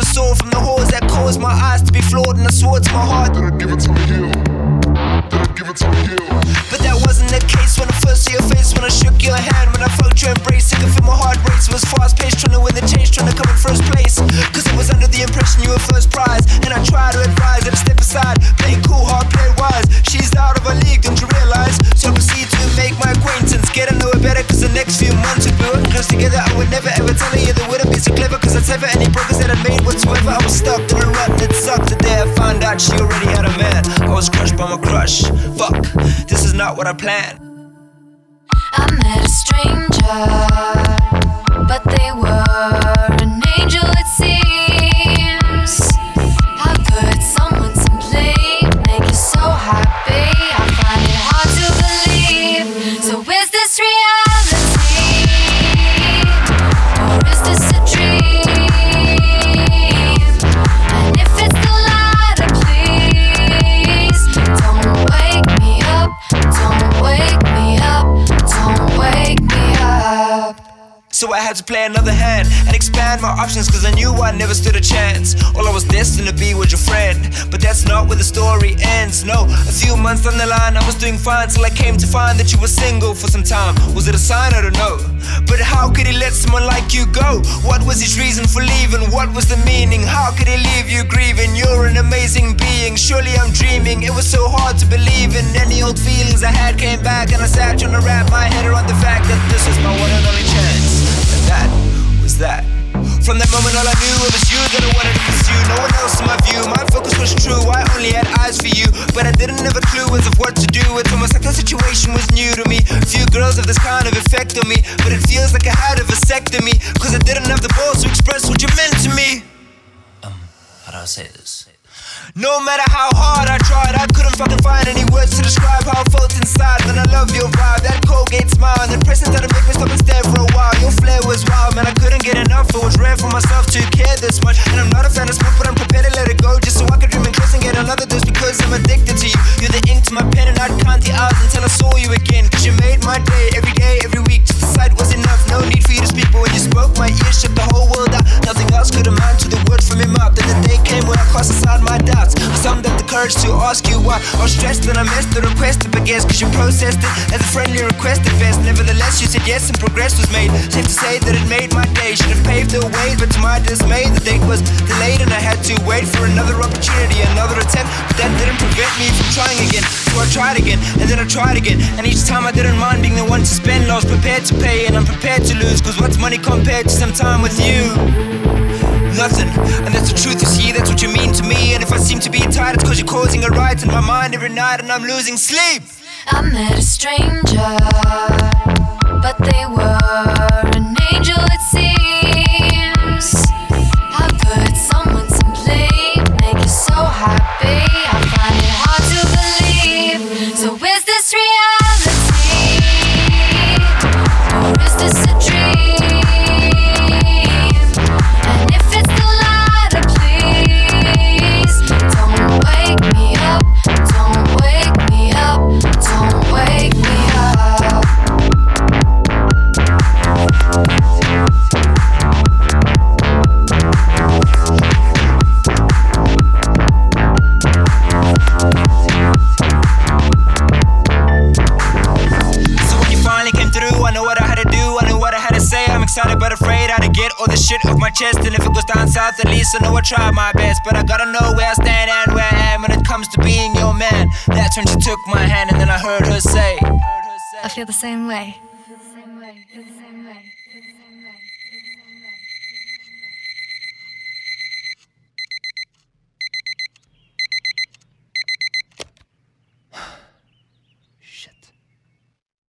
my eyes sore from the holes that caused my eyes to be flawed, and I swore to my heart that I'd give it to me heal. That I'd give it to me heal. But that wasn't the case when I first saw your face, when I shook your hand, what I planned. So I had to play another hand and expand my options cause I knew I never stood a chance. All I was destined to be was your friend. But that's not where the story ends. No, a few months down the line I was doing fine till I came to find that you were single for some time. Was it a sign? I don't know. But how could he let someone like you go? What was his reason for leaving? What was the meaning? How could he leave you grieving? You're an amazing being. Surely I'm dreaming. It was so hard to believe in. Any old feelings I had came back and I sat trying to wrap my head around the fact that Few girls have this kind of effect on me, but it feels like I had a vasectomy. Cause I didn't have the balls to express what you meant to me. Um, how do I say this? No matter how hard I tried, I couldn't fucking find any words to describe how I felt inside. When I love your vibe, that Colgate smile, and the presence that'll make me stop and stare for a while. Your flair was wild, man. I couldn't get enough. It was rare for myself to care this much, and I'm not a fan of smoke, but I'm prepared to let it go just so I can dream and close and get another dose because I'm addicted to you. You're the ink to my pen, and I'd count the hours until I saw you again. Made my day every day, every week. The sight was enough. No need for you to speak, but when you spoke, my ears shut the whole world out. Nothing else could amount to the words from your mouth. Then the day came when I crossed aside my doubts. Courage to ask you why. I'm stressed and I missed the request up against, cause you processed it as a friendly request at best. Nevertheless, you said yes and progress was made. Safe to say that it made my day. Should have paved the way, but to my dismay, the date was delayed and I had to wait for another opportunity, another attempt. But that didn't prevent me from trying again. So I tried again, and then I tried again. And each time I didn't mind being the one to spend. I was prepared to pay, and I'm prepared to lose. Cause what's money compared to some time with you? Nothing, and that's the truth, you see, that's what you tired, it's cause you're causing a riot in my mind every night, and I'm losing sleep. I met a stranger, but they were all the shit off my chest. And if it goes down south, at least I know I tried my best. But I gotta know where I stand and where I am when it comes to being your man. That's when she took my hand and then I heard her say. I feel the same way. Same way, the same way, the same way.